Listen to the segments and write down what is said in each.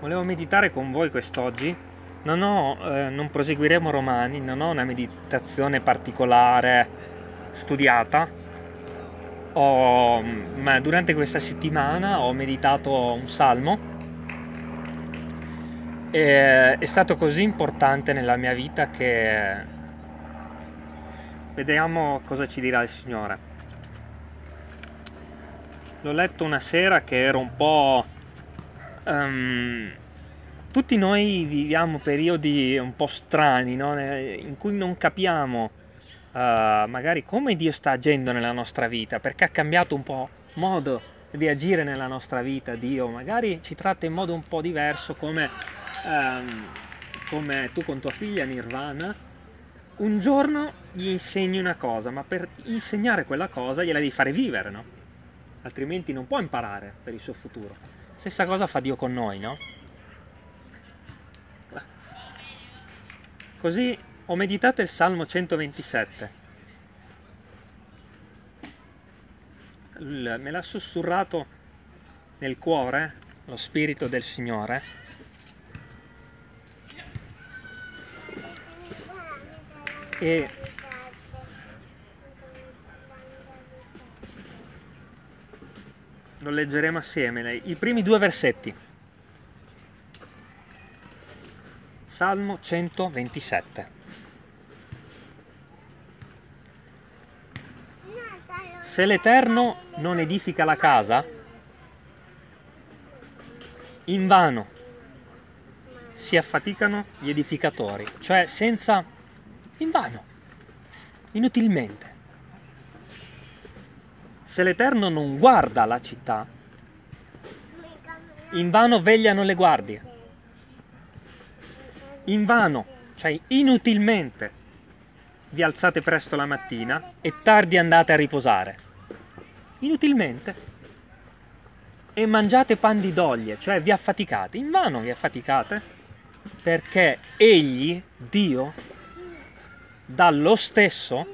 volevo meditare con voi quest'oggi. Non, ho, eh, non proseguiremo romani, non ho una meditazione particolare studiata, ho, ma durante questa settimana ho meditato un salmo e è stato così importante nella mia vita che vediamo cosa ci dirà il Signore. L'ho letto una sera che ero un po' um, tutti noi viviamo periodi un po' strani, no? in cui non capiamo uh, magari come Dio sta agendo nella nostra vita, perché ha cambiato un po' modo di agire nella nostra vita, Dio magari ci tratta in modo un po' diverso come, um, come tu con tua figlia Nirvana. Un giorno gli insegni una cosa, ma per insegnare quella cosa gliela devi fare vivere, no? Altrimenti non può imparare per il suo futuro. Stessa cosa fa Dio con noi, no? Così ho meditato il Salmo 127. me l'ha sussurrato nel cuore lo Spirito del Signore. E lo leggeremo assieme, i primi due versetti. Salmo 127. Se l'Eterno non edifica la casa, in vano si affaticano gli edificatori, cioè senza, in vano, inutilmente. Se l'Eterno non guarda la città, in vano vegliano le guardie. In vano, cioè inutilmente, vi alzate presto la mattina e tardi andate a riposare. Inutilmente. E mangiate pan di doglie, cioè vi affaticate. In vano vi affaticate, perché Egli, Dio, dà lo stesso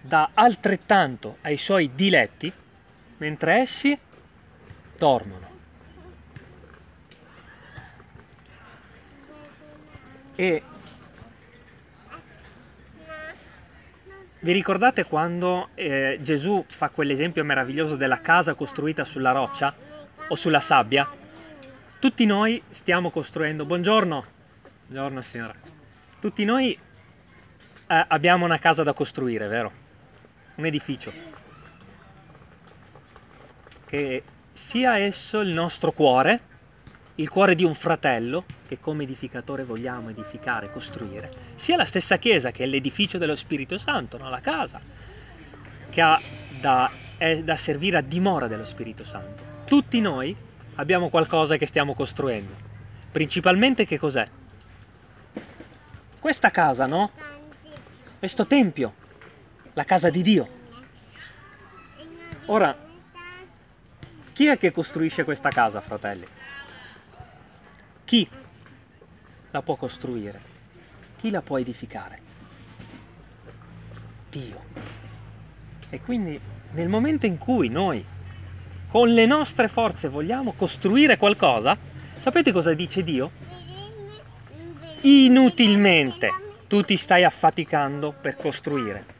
dà altrettanto ai suoi diletti mentre essi dormono. E vi ricordate quando eh, Gesù fa quell'esempio meraviglioso della casa costruita sulla roccia o sulla sabbia? Tutti noi stiamo costruendo. Buongiorno, buongiorno signora. Tutti noi eh, abbiamo una casa da costruire, vero? Un edificio, che sia esso il nostro cuore, il cuore di un fratello, che come edificatore vogliamo edificare, costruire, sia la stessa Chiesa che è l'edificio dello Spirito Santo, no? la casa, che ha da, è da servire a dimora dello Spirito Santo. Tutti noi abbiamo qualcosa che stiamo costruendo. Principalmente che cos'è? Questa casa, no? Questo tempio la casa di Dio. Ora, chi è che costruisce questa casa, fratelli? Chi la può costruire? Chi la può edificare? Dio. E quindi nel momento in cui noi con le nostre forze vogliamo costruire qualcosa, sapete cosa dice Dio? Inutilmente tu ti stai affaticando per costruire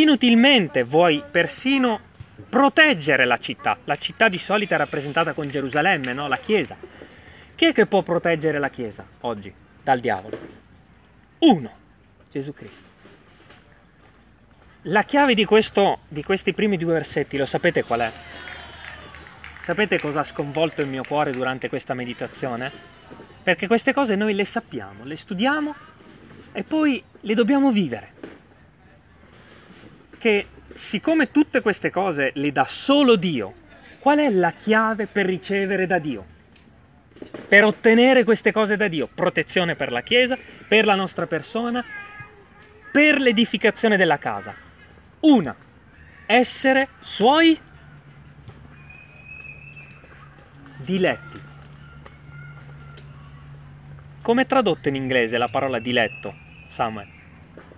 inutilmente vuoi persino proteggere la città. La città di solito è rappresentata con Gerusalemme, no? la Chiesa. Chi è che può proteggere la Chiesa oggi dal diavolo? Uno, Gesù Cristo. La chiave di, questo, di questi primi due versetti, lo sapete qual è? Sapete cosa ha sconvolto il mio cuore durante questa meditazione? Perché queste cose noi le sappiamo, le studiamo e poi le dobbiamo vivere che siccome tutte queste cose le dà solo Dio, qual è la chiave per ricevere da Dio? Per ottenere queste cose da Dio? Protezione per la Chiesa, per la nostra persona, per l'edificazione della casa. Una, essere suoi diletti. Come è tradotto in inglese la parola diletto, Samuel?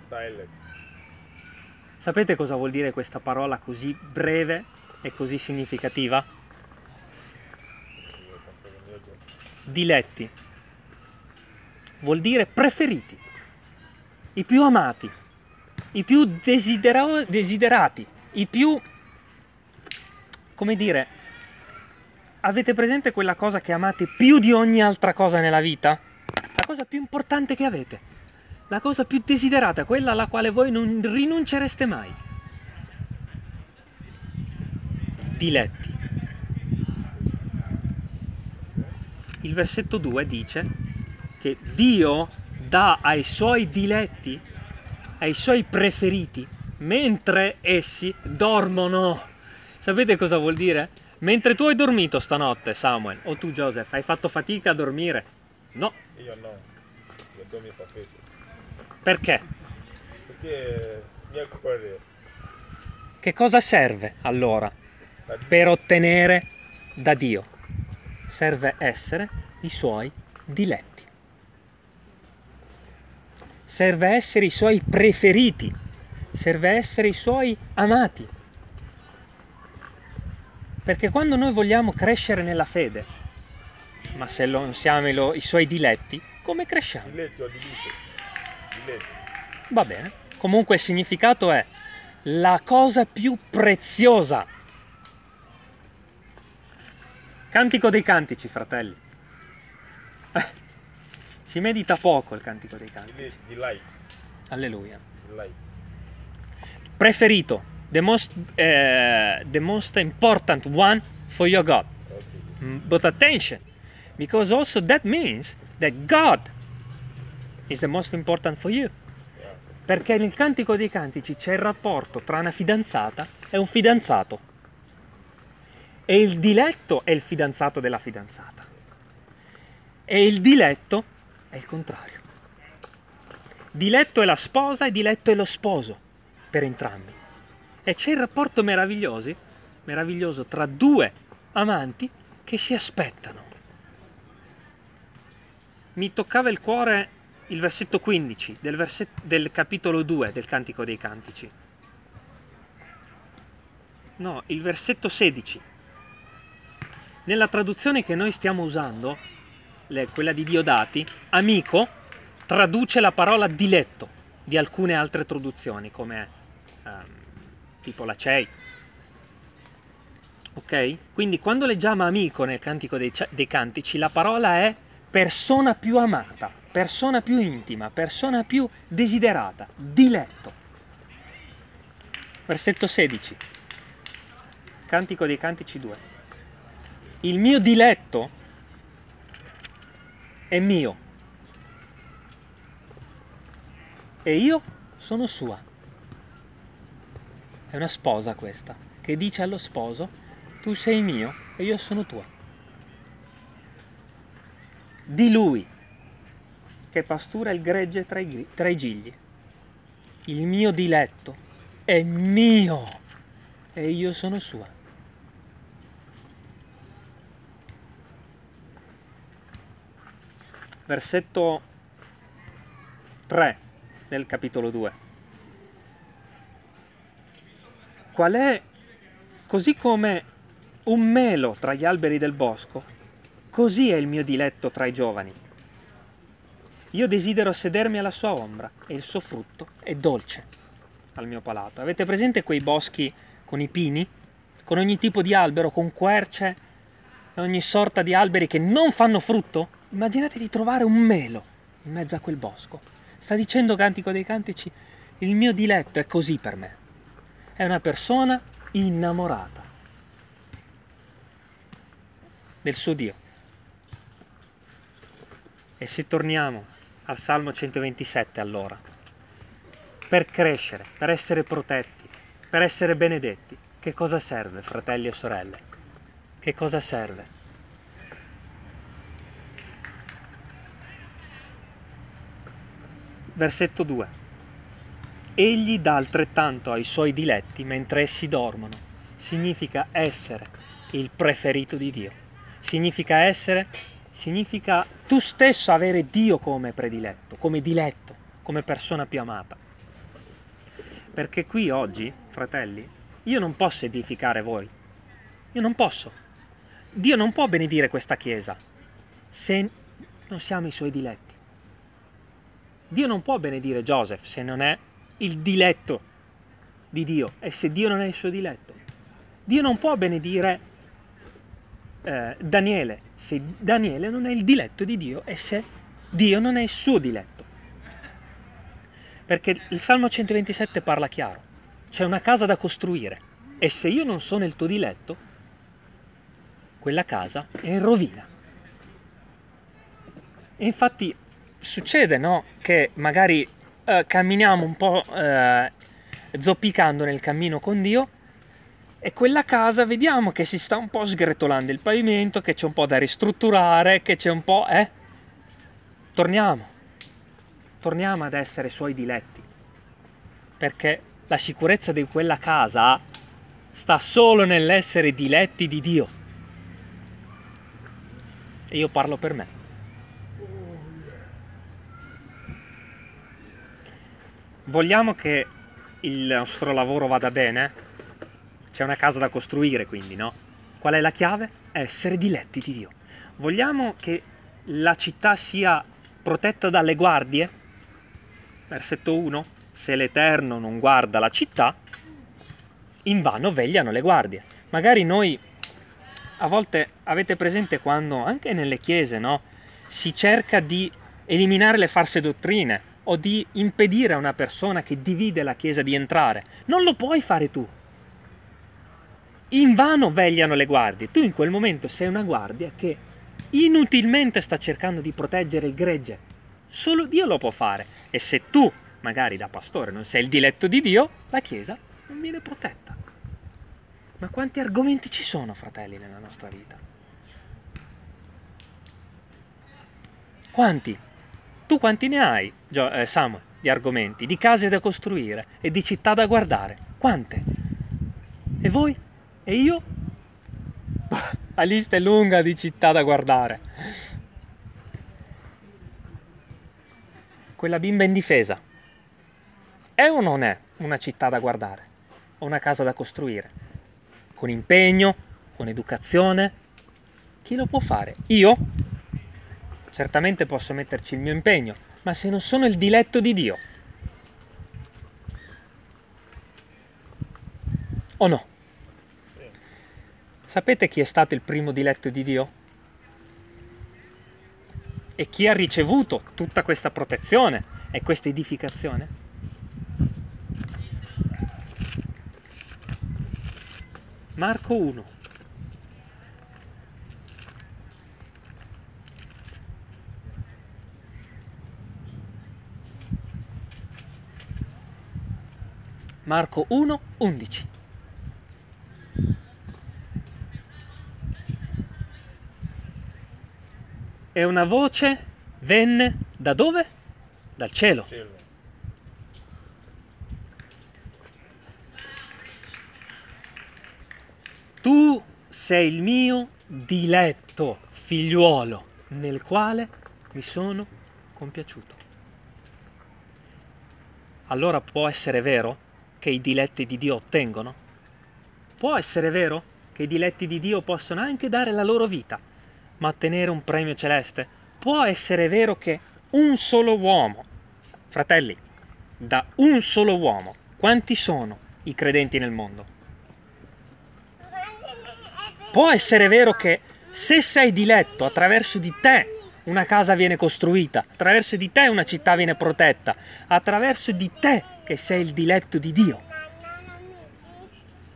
Dialect. Sapete cosa vuol dire questa parola così breve e così significativa? diletti vuol dire preferiti, i più amati, i più desidera- desiderati, i più, come dire, avete presente quella cosa che amate più di ogni altra cosa nella vita? La cosa più importante che avete, la cosa più desiderata, quella alla quale voi non rinuncereste mai. Diletti. Il versetto 2 dice che Dio dà ai suoi diletti, ai suoi preferiti, mentre essi dormono. Sapete cosa vuol dire? Mentre tu hai dormito stanotte, Samuel, o tu Joseph, hai fatto fatica a dormire? No. Io no, io dormo perfetto. Perché? Perché mia cuore Che cosa serve allora per ottenere da Dio? Serve essere i suoi diletti serve essere i suoi preferiti, serve essere i suoi amati. Perché quando noi vogliamo crescere nella fede, ma se non siamo i, suoi diletti, come cresciamo? Diletti o diletti? Va bene. Comunque il significato è la cosa più preziosa. Cantico dei cantici, fratelli. Eh. Si medita poco il cantico dei cantici. Delight. Alleluia. Delight. Preferito. The most, uh, the most important one for your God. Okay. Mm, but attention, because also that means that God is the most important for you. Perché nel cantico dei cantici c'è il rapporto tra una fidanzata e un fidanzato. E il diletto è il fidanzato della fidanzata. E il diletto è il contrario. Diletto è la sposa e diletto è lo sposo per entrambi. E c'è il rapporto meraviglioso, meraviglioso tra due amanti che si aspettano. Mi toccava il cuore il versetto 15 del, versetto, del capitolo 2 del Cantico dei Cantici. No, il versetto 16. Nella traduzione che noi stiamo usando, quella di Diodati, amico traduce la parola diletto di alcune altre traduzioni come um, tipo la CEI. Ok? Quindi quando leggiamo amico nel Cantico dei, dei Cantici la parola è persona più amata, persona più intima, persona più desiderata, diletto. Versetto 16. Cantico dei Cantici 2. Il mio diletto è mio e io sono sua. È una sposa questa che dice allo sposo tu sei mio e io sono tua. Di lui che pastura il gregge tra i, tra i gigli. Il mio diletto è mio e io sono sua. versetto 3 del capitolo 2. Qual è, così come un melo tra gli alberi del bosco, così è il mio diletto tra i giovani. Io desidero sedermi alla sua ombra e il suo frutto è dolce al mio palato. Avete presente quei boschi con i pini? Con ogni tipo di albero, con querce e ogni sorta di alberi che non fanno frutto? Immaginate di trovare un melo in mezzo a quel bosco. Sta dicendo Cantico dei Cantici, il mio diletto è così per me. È una persona innamorata del suo Dio. E se torniamo al Salmo 127 allora, per crescere, per essere protetti, per essere benedetti, che cosa serve, fratelli e sorelle? Che cosa serve? Versetto 2. Egli dà altrettanto ai suoi diletti mentre essi dormono. Significa essere il preferito di Dio. Significa essere, significa tu stesso avere Dio come prediletto, come diletto, come persona più amata. Perché qui oggi, fratelli, io non posso edificare voi. Io non posso. Dio non può benedire questa chiesa se non siamo i suoi diletti. Dio non può benedire Joseph se non è il diletto di Dio e se Dio non è il suo diletto. Dio non può benedire eh, Daniele se Daniele non è il diletto di Dio e se Dio non è il suo diletto. Perché il Salmo 127 parla chiaro, c'è una casa da costruire e se io non sono il tuo diletto, quella casa è in rovina. E infatti succede, no? Che magari eh, camminiamo un po' eh, zoppicando nel cammino con Dio e quella casa vediamo che si sta un po' sgretolando il pavimento, che c'è un po' da ristrutturare, che c'è un po'... eh? Torniamo, torniamo ad essere suoi diletti, perché la sicurezza di quella casa sta solo nell'essere diletti di Dio. E io parlo per me. Vogliamo che il nostro lavoro vada bene? C'è una casa da costruire, quindi, no? Qual è la chiave? Essere diletti di Dio. Vogliamo che la città sia protetta dalle guardie? Versetto 1. Se l'Eterno non guarda la città, in vano vegliano le guardie. Magari noi a volte avete presente quando anche nelle chiese, no? Si cerca di eliminare le false dottrine, o di impedire a una persona che divide la Chiesa di entrare. Non lo puoi fare tu. In vano vegliano le guardie. Tu in quel momento sei una guardia che inutilmente sta cercando di proteggere il gregge. Solo Dio lo può fare. E se tu, magari da pastore, non sei il diletto di Dio, la Chiesa non viene protetta. Ma quanti argomenti ci sono, fratelli, nella nostra vita? Quanti? Tu quanti ne hai, Gio- eh, Samuel, di argomenti, di case da costruire e di città da guardare? Quante? E voi? E io? La lista è lunga di città da guardare. Quella bimba indifesa è o non è una città da guardare? O una casa da costruire? Con impegno, con educazione? Chi lo può fare? Io? Certamente posso metterci il mio impegno, ma se non sono il diletto di Dio. O no? Sapete chi è stato il primo diletto di Dio? E chi ha ricevuto tutta questa protezione e questa edificazione? Marco 1. Marco 1, 11. E una voce venne da dove? Dal cielo. Cielo. Tu sei il mio diletto figliuolo nel quale mi sono compiaciuto. Allora può essere vero che i diletti di Dio ottengono? Può essere vero che i diletti di Dio possono anche dare la loro vita, ma ottenere un premio celeste? Può essere vero che un solo uomo, fratelli, da un solo uomo, quanti sono i credenti nel mondo? Può essere vero che se sei diletto attraverso di te una casa viene costruita, attraverso di te una città viene protetta, attraverso di te che sei il diletto di Dio.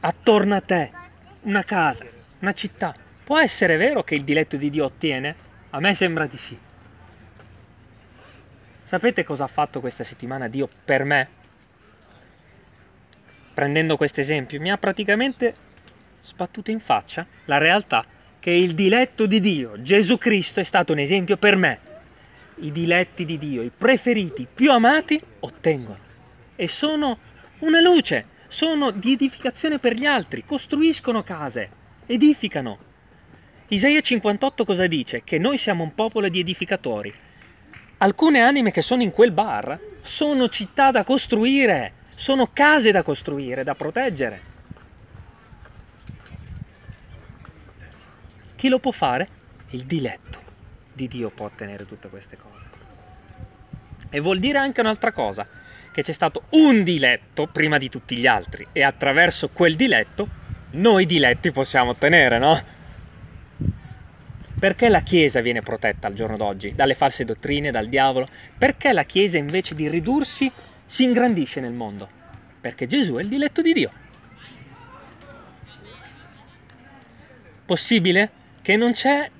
Attorno a te una casa, una città. Può essere vero che il diletto di Dio ottiene? A me sembra di sì. Sapete cosa ha fatto questa settimana Dio per me? Prendendo questo esempio, mi ha praticamente sbattuto in faccia la realtà che il diletto di Dio, Gesù Cristo, è stato un esempio per me. I diletti di Dio, i preferiti, più amati, ottengono. E sono una luce, sono di edificazione per gli altri, costruiscono case, edificano. Isaia 58 cosa dice? Che noi siamo un popolo di edificatori. Alcune anime che sono in quel bar sono città da costruire, sono case da costruire, da proteggere. Chi lo può fare? Il diletto di Dio può ottenere tutte queste cose. E vuol dire anche un'altra cosa, che c'è stato un diletto prima di tutti gli altri e attraverso quel diletto noi diletti possiamo ottenere, no? Perché la Chiesa viene protetta al giorno d'oggi dalle false dottrine, dal diavolo? Perché la Chiesa invece di ridursi si ingrandisce nel mondo? Perché Gesù è il diletto di Dio. Possibile che non c'è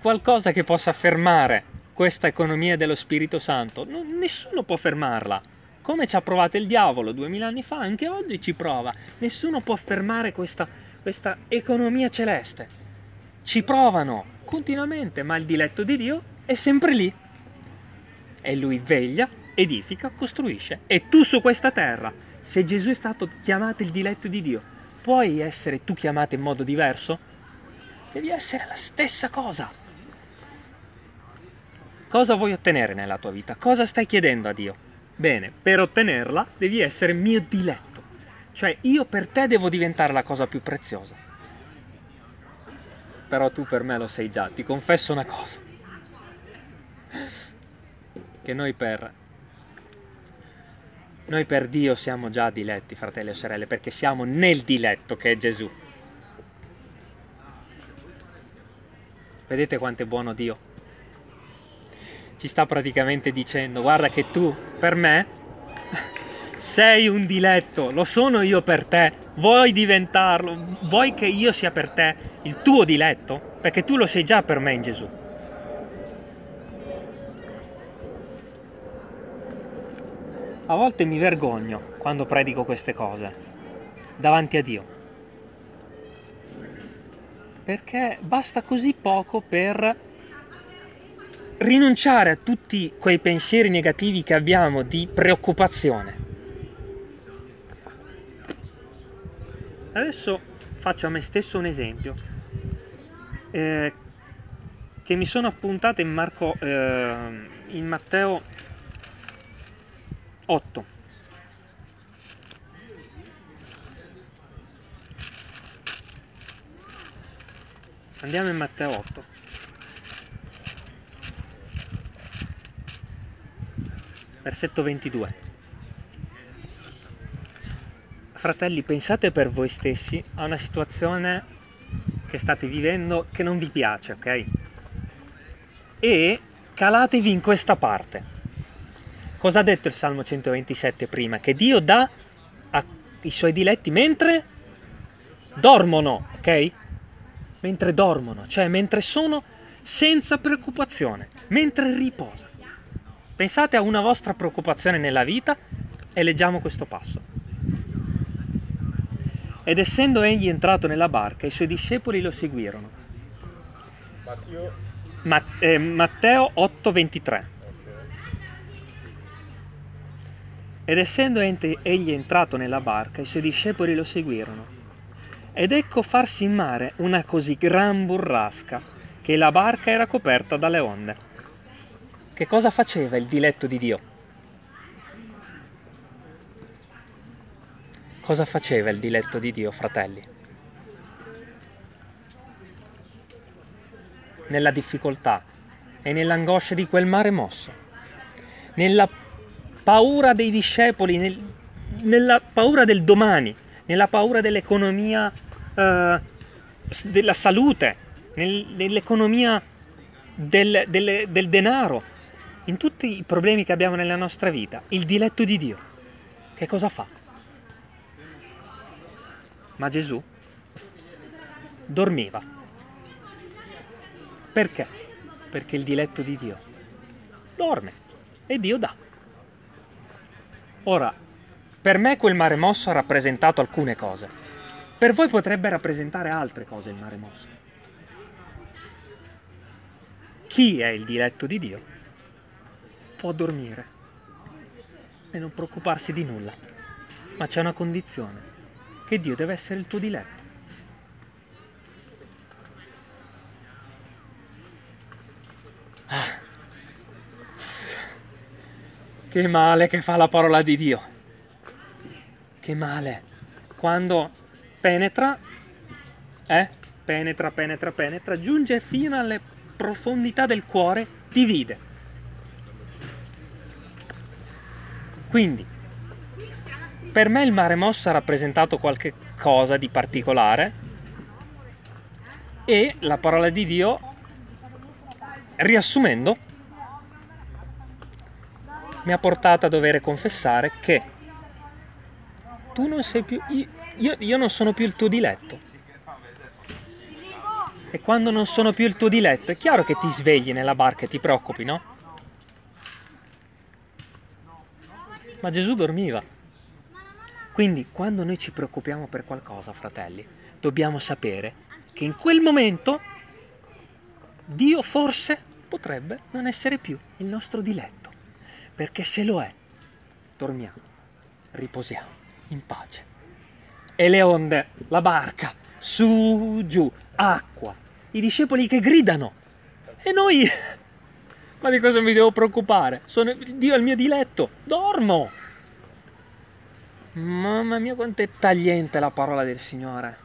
qualcosa che possa fermare questa economia dello Spirito Santo? Non, nessuno può fermarla. Come ci ha provato il diavolo duemila anni fa, anche oggi ci prova. Nessuno può fermare questa, questa economia celeste ci provano continuamente, ma il diletto di Dio è sempre lì. E lui veglia, edifica, costruisce. E tu su questa terra, se Gesù è stato chiamato il diletto di Dio, puoi essere tu chiamato in modo diverso? Devi essere la stessa cosa. Cosa vuoi ottenere nella tua vita? Cosa stai chiedendo a Dio? Bene, per ottenerla devi essere mio diletto. Cioè io per te devo diventare la cosa più preziosa però tu per me lo sei già. Ti confesso una cosa. Che noi per... Noi per Dio siamo già diletti, fratelli e sorelle, perché siamo nel diletto che è Gesù. Vedete quanto è buono Dio? Ci sta praticamente dicendo, guarda che tu, per me, sei un diletto, lo sono io per te, vuoi diventarlo, vuoi che io sia per te il tuo diletto? Perché tu lo sei già per me in Gesù. A volte mi vergogno quando predico queste cose davanti a Dio. Perché basta così poco per rinunciare a tutti quei pensieri negativi che abbiamo di preoccupazione Adesso faccio a me stesso un esempio eh, che mi sono appuntato in, Marco, eh, in Matteo 8. Andiamo in Matteo 8. Versetto 22. Fratelli, pensate per voi stessi a una situazione che state vivendo che non vi piace, ok? E calatevi in questa parte. Cosa ha detto il Salmo 127 prima? Che Dio dà ai suoi diletti mentre dormono, ok? Mentre dormono, cioè mentre sono senza preoccupazione, mentre riposa. Pensate a una vostra preoccupazione nella vita e leggiamo questo passo. Ed essendo egli entrato nella barca, i suoi discepoli lo seguirono. Matteo, Ma- eh, Matteo 8:23. Ed essendo egli entrato nella barca, i suoi discepoli lo seguirono. Ed ecco farsi in mare una così gran burrasca che la barca era coperta dalle onde. Che cosa faceva il diletto di Dio? Cosa faceva il diletto di Dio, fratelli? Nella difficoltà e nell'angoscia di quel mare mosso, nella paura dei discepoli, nel, nella paura del domani, nella paura dell'economia, eh, della salute, nel, nell'economia del, del, del denaro, in tutti i problemi che abbiamo nella nostra vita, il diletto di Dio, che cosa fa? Ma Gesù dormiva. Perché? Perché il diletto di Dio dorme e Dio dà. Ora, per me quel mare mosso ha rappresentato alcune cose. Per voi potrebbe rappresentare altre cose il mare mosso. Chi è il diletto di Dio può dormire e non preoccuparsi di nulla. Ma c'è una condizione che Dio deve essere il tuo diletto. Ah. Che male che fa la parola di Dio. Che male. Quando penetra, eh? Penetra, penetra, penetra, giunge fino alle profondità del cuore divide. Quindi, per me il mare mossa ha rappresentato qualche cosa di particolare e la parola di Dio, riassumendo, mi ha portato a dover confessare che tu non sei più, io, io non sono più il tuo diletto. E quando non sono più il tuo diletto, è chiaro che ti svegli nella barca e ti preoccupi, no? Ma Gesù dormiva. Quindi quando noi ci preoccupiamo per qualcosa, fratelli, dobbiamo sapere che in quel momento Dio forse potrebbe non essere più il nostro diletto, perché se lo è, dormiamo, riposiamo in pace. E le onde, la barca, su, giù, acqua, i discepoli che gridano. E noi, ma di cosa mi devo preoccupare? Sono, Dio è il mio diletto, dormo. Mamma mia quanto è tagliente la parola del Signore.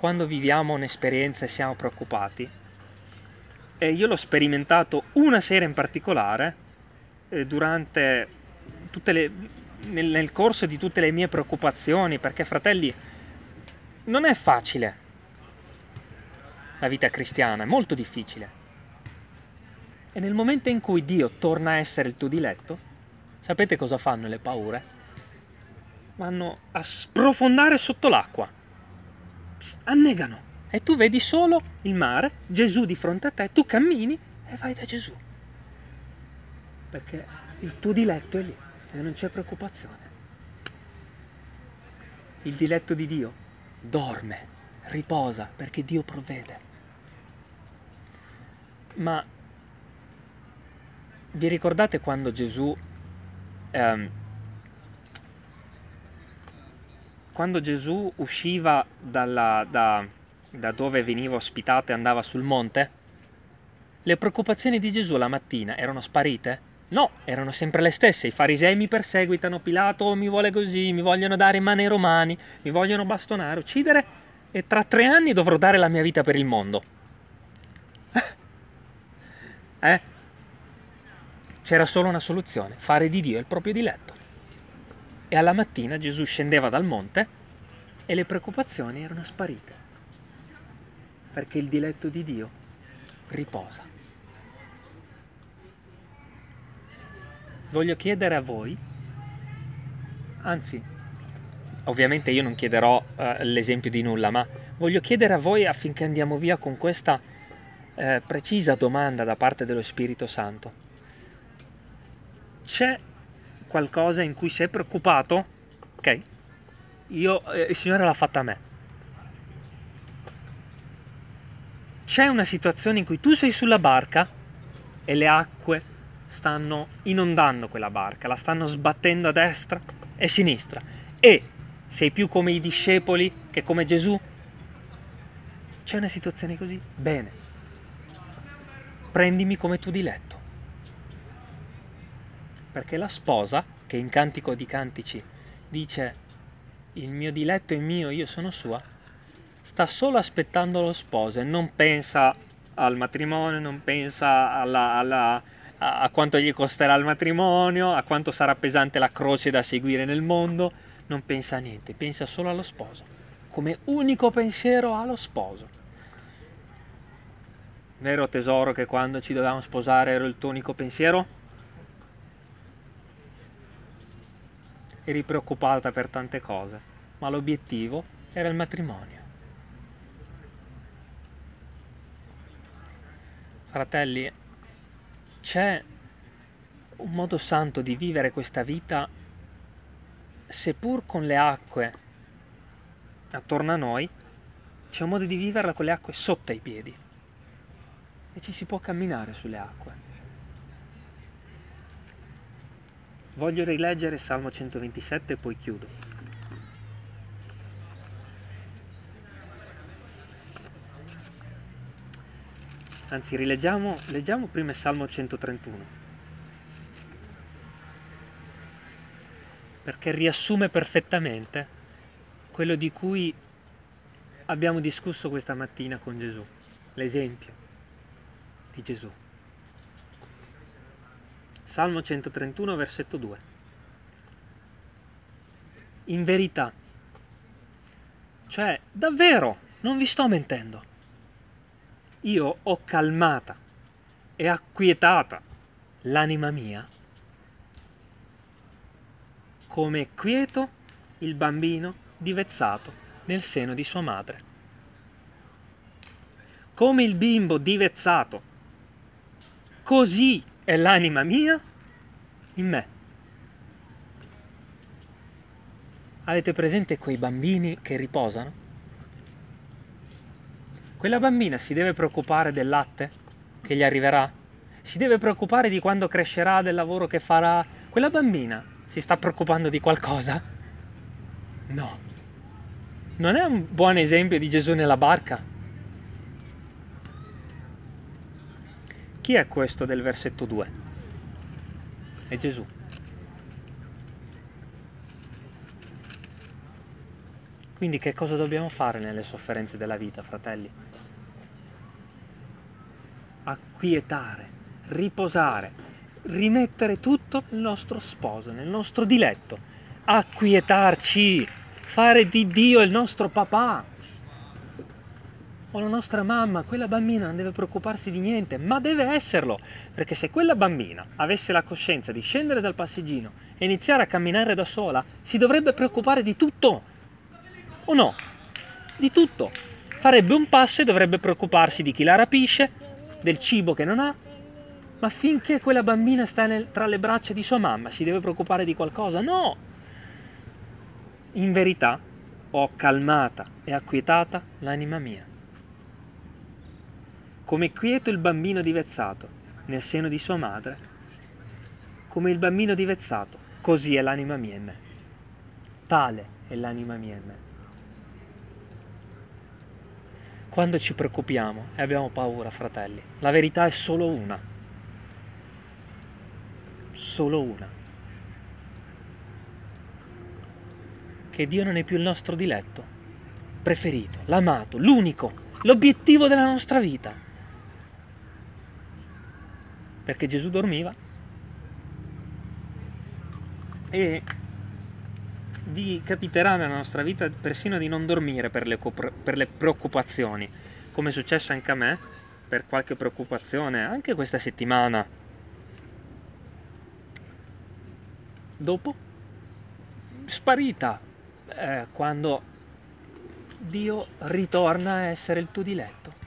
quando viviamo un'esperienza e siamo preoccupati, e io l'ho sperimentato una sera in particolare, eh, durante le, nel, nel corso di tutte le mie preoccupazioni, perché fratelli, non è facile la vita cristiana, è molto difficile. E nel momento in cui Dio torna a essere il tuo diletto, sapete cosa fanno le paure? Vanno a sprofondare sotto l'acqua annegano e tu vedi solo il mare, Gesù di fronte a te, tu cammini e vai da Gesù. Perché il tuo diletto è lì e non c'è preoccupazione. Il diletto di Dio dorme, riposa perché Dio provvede. Ma vi ricordate quando Gesù ehm, quando Gesù usciva dalla, da, da dove veniva ospitato e andava sul monte, le preoccupazioni di Gesù la mattina erano sparite? No, erano sempre le stesse. I farisei mi perseguitano, Pilato mi vuole così, mi vogliono dare in mano ai romani, mi vogliono bastonare, uccidere e tra tre anni dovrò dare la mia vita per il mondo. eh? C'era solo una soluzione, fare di Dio il proprio diletto e alla mattina Gesù scendeva dal monte e le preoccupazioni erano sparite, perché il diletto di Dio riposa. Voglio chiedere a voi, anzi, ovviamente io non chiederò uh, l'esempio di nulla, ma voglio chiedere a voi affinché andiamo via con questa uh, precisa domanda da parte dello Spirito Santo. C'è qualcosa in cui sei preoccupato, ok? Io, eh, il Signore l'ha fatta a me. C'è una situazione in cui tu sei sulla barca e le acque stanno inondando quella barca, la stanno sbattendo a destra e a sinistra e sei più come i discepoli che come Gesù? C'è una situazione così? Bene. Prendimi come tuo diletto perché la sposa, che in Cantico di Cantici dice il mio diletto è mio, io sono sua, sta solo aspettando lo sposo e non pensa al matrimonio, non pensa alla, alla, a, a quanto gli costerà il matrimonio, a quanto sarà pesante la croce da seguire nel mondo, non pensa a niente, pensa solo allo sposo, come unico pensiero allo sposo. Vero tesoro che quando ci dovevamo sposare ero il tuo unico pensiero? Eri preoccupata per tante cose, ma l'obiettivo era il matrimonio. Fratelli, c'è un modo santo di vivere questa vita, seppur con le acque attorno a noi, c'è un modo di viverla con le acque sotto ai piedi e ci si può camminare sulle acque. Voglio rileggere Salmo 127 e poi chiudo. Anzi, rileggiamo, leggiamo prima Salmo 131. Perché riassume perfettamente quello di cui abbiamo discusso questa mattina con Gesù, l'esempio di Gesù. Salmo 131, versetto 2. In verità, cioè davvero, non vi sto mentendo, io ho calmata e acquietata l'anima mia come quieto il bambino divezzato nel seno di sua madre. Come il bimbo divezzato, così è l'anima mia in me. Avete presente quei bambini che riposano? Quella bambina si deve preoccupare del latte che gli arriverà? Si deve preoccupare di quando crescerà, del lavoro che farà? Quella bambina si sta preoccupando di qualcosa? No. Non è un buon esempio di Gesù nella barca? Chi è questo del versetto 2? È Gesù. Quindi che cosa dobbiamo fare nelle sofferenze della vita, fratelli? Acquietare, riposare, rimettere tutto nel nostro sposo, nel nostro diletto, acquietarci, fare di Dio il nostro papà o la nostra mamma, quella bambina non deve preoccuparsi di niente, ma deve esserlo, perché se quella bambina avesse la coscienza di scendere dal passeggino e iniziare a camminare da sola, si dovrebbe preoccupare di tutto. O no? Di tutto. Farebbe un passo e dovrebbe preoccuparsi di chi la rapisce, del cibo che non ha, ma finché quella bambina sta nel, tra le braccia di sua mamma, si deve preoccupare di qualcosa? No! In verità ho calmata e acquietata l'anima mia come quieto il bambino divezzato nel seno di sua madre, come il bambino divezzato, così è l'anima mia in me. Tale è l'anima mia in me. Quando ci preoccupiamo e abbiamo paura, fratelli, la verità è solo una. Solo una. Che Dio non è più il nostro diletto, preferito, l'amato, l'unico, l'obiettivo della nostra vita perché Gesù dormiva e vi capiterà nella nostra vita persino di non dormire per le, per le preoccupazioni, come è successo anche a me, per qualche preoccupazione, anche questa settimana. Dopo, sparita, eh, quando Dio ritorna a essere il tuo diletto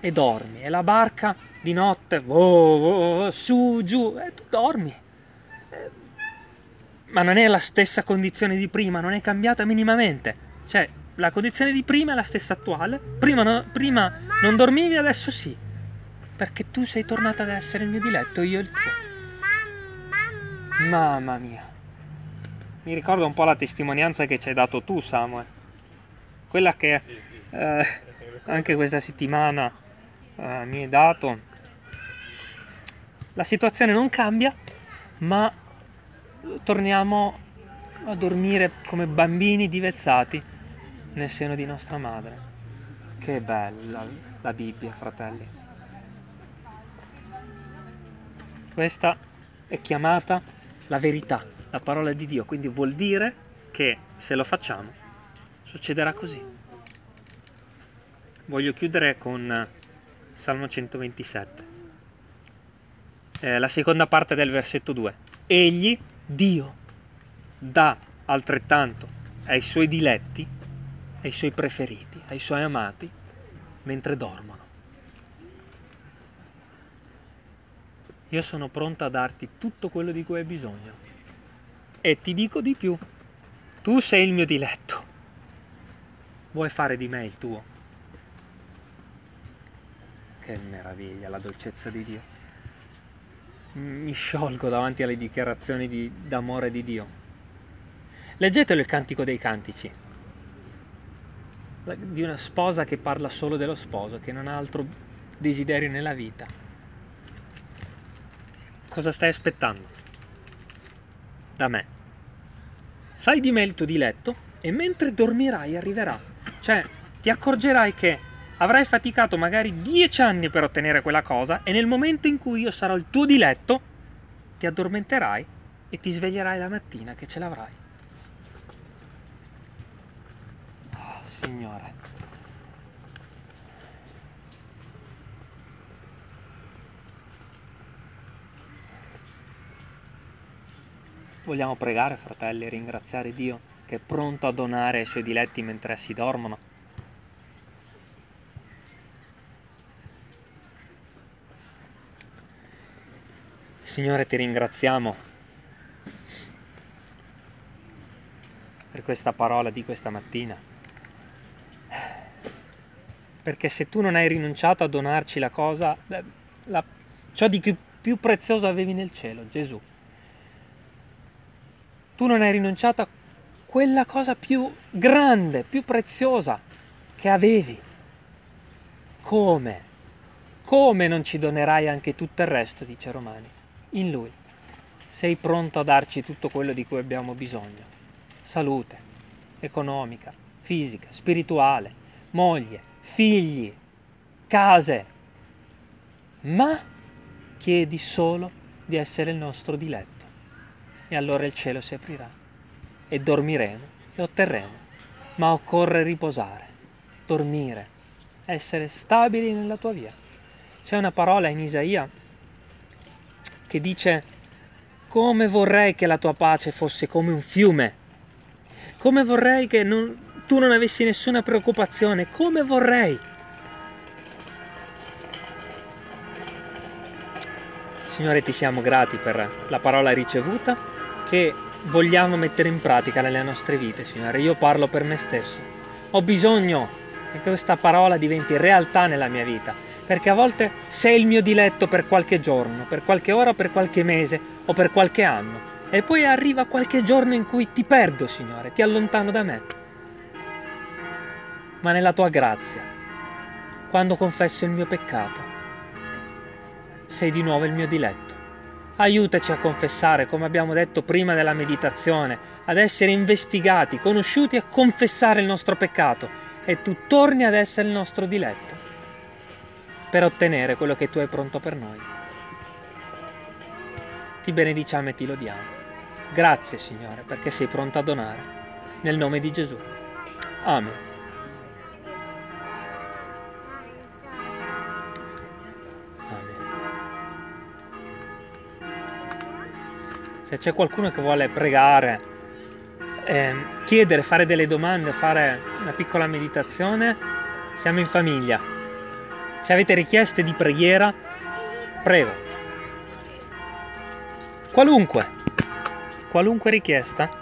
e dormi. E la barca di notte, oh, oh, su, giù, e tu dormi. Eh, ma non è la stessa condizione di prima, non è cambiata minimamente. Cioè, la condizione di prima è la stessa attuale. Prima, no, prima non dormivi, adesso sì. Perché tu sei tornata ad essere il mio diletto, io il tuo. Mamma mia. Mi ricordo un po' la testimonianza che ci hai dato tu, Samuel. Quella che eh, anche questa settimana eh, mi è dato, la situazione non cambia, ma torniamo a dormire come bambini divezzati nel seno di nostra madre. Che bella la Bibbia, fratelli. Questa è chiamata la verità, la parola di Dio, quindi vuol dire che se lo facciamo succederà così. Voglio chiudere con Salmo 127. Eh, la seconda parte del versetto 2. Egli, Dio, dà altrettanto ai suoi diletti, ai suoi preferiti, ai suoi amati, mentre dormono. Io sono pronto a darti tutto quello di cui hai bisogno. E ti dico di più, tu sei il mio diletto. Vuoi fare di me il tuo? Che meraviglia la dolcezza di Dio. Mi sciolgo davanti alle dichiarazioni di, d'amore di Dio. Leggetelo il Cantico dei Cantici, di una sposa che parla solo dello sposo, che non ha altro desiderio nella vita. Cosa stai aspettando? Da me. Fai di me il tuo diletto e mentre dormirai arriverà. Cioè, ti accorgerai che avrai faticato magari dieci anni per ottenere quella cosa e nel momento in cui io sarò il tuo diletto, ti addormenterai e ti sveglierai la mattina che ce l'avrai. Oh, Signore. Vogliamo pregare, fratelli, e ringraziare Dio che è pronto a donare ai suoi diletti mentre essi dormono? Signore, ti ringraziamo per questa parola di questa mattina. Perché se tu non hai rinunciato a donarci la cosa, la, ciò di più prezioso avevi nel cielo, Gesù. Tu non hai rinunciato a quella cosa più grande, più preziosa che avevi. Come? Come non ci donerai anche tutto il resto, dice Romani? In Lui. Sei pronto a darci tutto quello di cui abbiamo bisogno. Salute, economica, fisica, spirituale, moglie, figli, case. Ma chiedi solo di essere il nostro diletto. E allora il cielo si aprirà e dormiremo e otterremo. Ma occorre riposare, dormire, essere stabili nella tua via. C'è una parola in Isaia che dice come vorrei che la tua pace fosse come un fiume, come vorrei che non, tu non avessi nessuna preoccupazione, come vorrei. Signore, ti siamo grati per la parola ricevuta che vogliamo mettere in pratica nelle nostre vite, Signore. Io parlo per me stesso. Ho bisogno che questa parola diventi realtà nella mia vita perché a volte sei il mio diletto per qualche giorno, per qualche ora, per qualche mese o per qualche anno. E poi arriva qualche giorno in cui ti perdo, Signore, ti allontano da me. Ma nella tua grazia, quando confesso il mio peccato, sei di nuovo il mio diletto. Aiutaci a confessare, come abbiamo detto prima della meditazione, ad essere investigati, conosciuti e a confessare il nostro peccato e tu torni ad essere il nostro diletto per ottenere quello che tu hai pronto per noi. Ti benediciamo e ti lodiamo. Grazie Signore perché sei pronto a donare. Nel nome di Gesù. Amen. Se c'è qualcuno che vuole pregare, eh, chiedere, fare delle domande, fare una piccola meditazione, siamo in famiglia. Se avete richieste di preghiera, prego. Qualunque, qualunque richiesta,